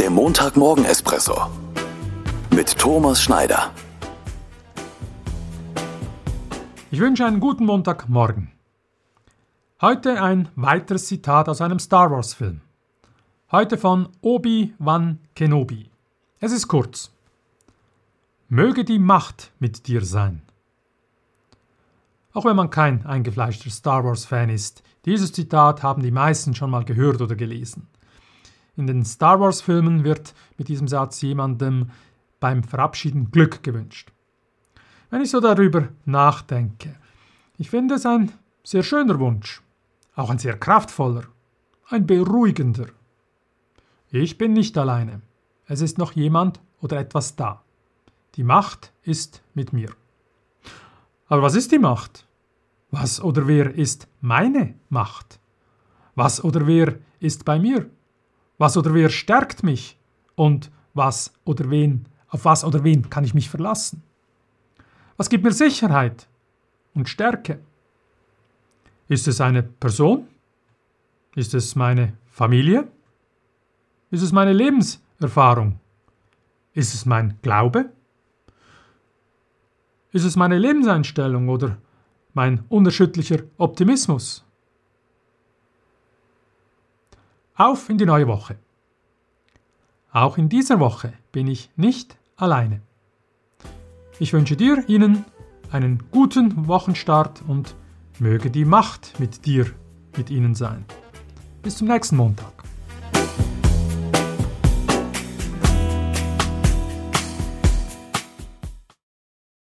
Der Montagmorgen-Espresso mit Thomas Schneider. Ich wünsche einen guten Montagmorgen. Heute ein weiteres Zitat aus einem Star Wars-Film. Heute von Obi-Wan Kenobi. Es ist kurz. Möge die Macht mit dir sein. Auch wenn man kein eingefleischter Star Wars-Fan ist, dieses Zitat haben die meisten schon mal gehört oder gelesen. In den Star Wars-Filmen wird mit diesem Satz jemandem beim Verabschieden Glück gewünscht. Wenn ich so darüber nachdenke, ich finde es ein sehr schöner Wunsch, auch ein sehr kraftvoller, ein beruhigender. Ich bin nicht alleine. Es ist noch jemand oder etwas da. Die Macht ist mit mir. Aber was ist die Macht? Was oder wer ist meine Macht? Was oder wer ist bei mir? Was oder wer stärkt mich? Und was oder wen, auf was oder wen kann ich mich verlassen? Was gibt mir Sicherheit und Stärke? Ist es eine Person? Ist es meine Familie? Ist es meine Lebenserfahrung? Ist es mein Glaube? Ist es meine Lebenseinstellung oder mein unerschütterlicher Optimismus? Auf in die neue Woche. Auch in dieser Woche bin ich nicht alleine. Ich wünsche dir, Ihnen einen guten Wochenstart und möge die Macht mit dir, mit Ihnen sein. Bis zum nächsten Montag.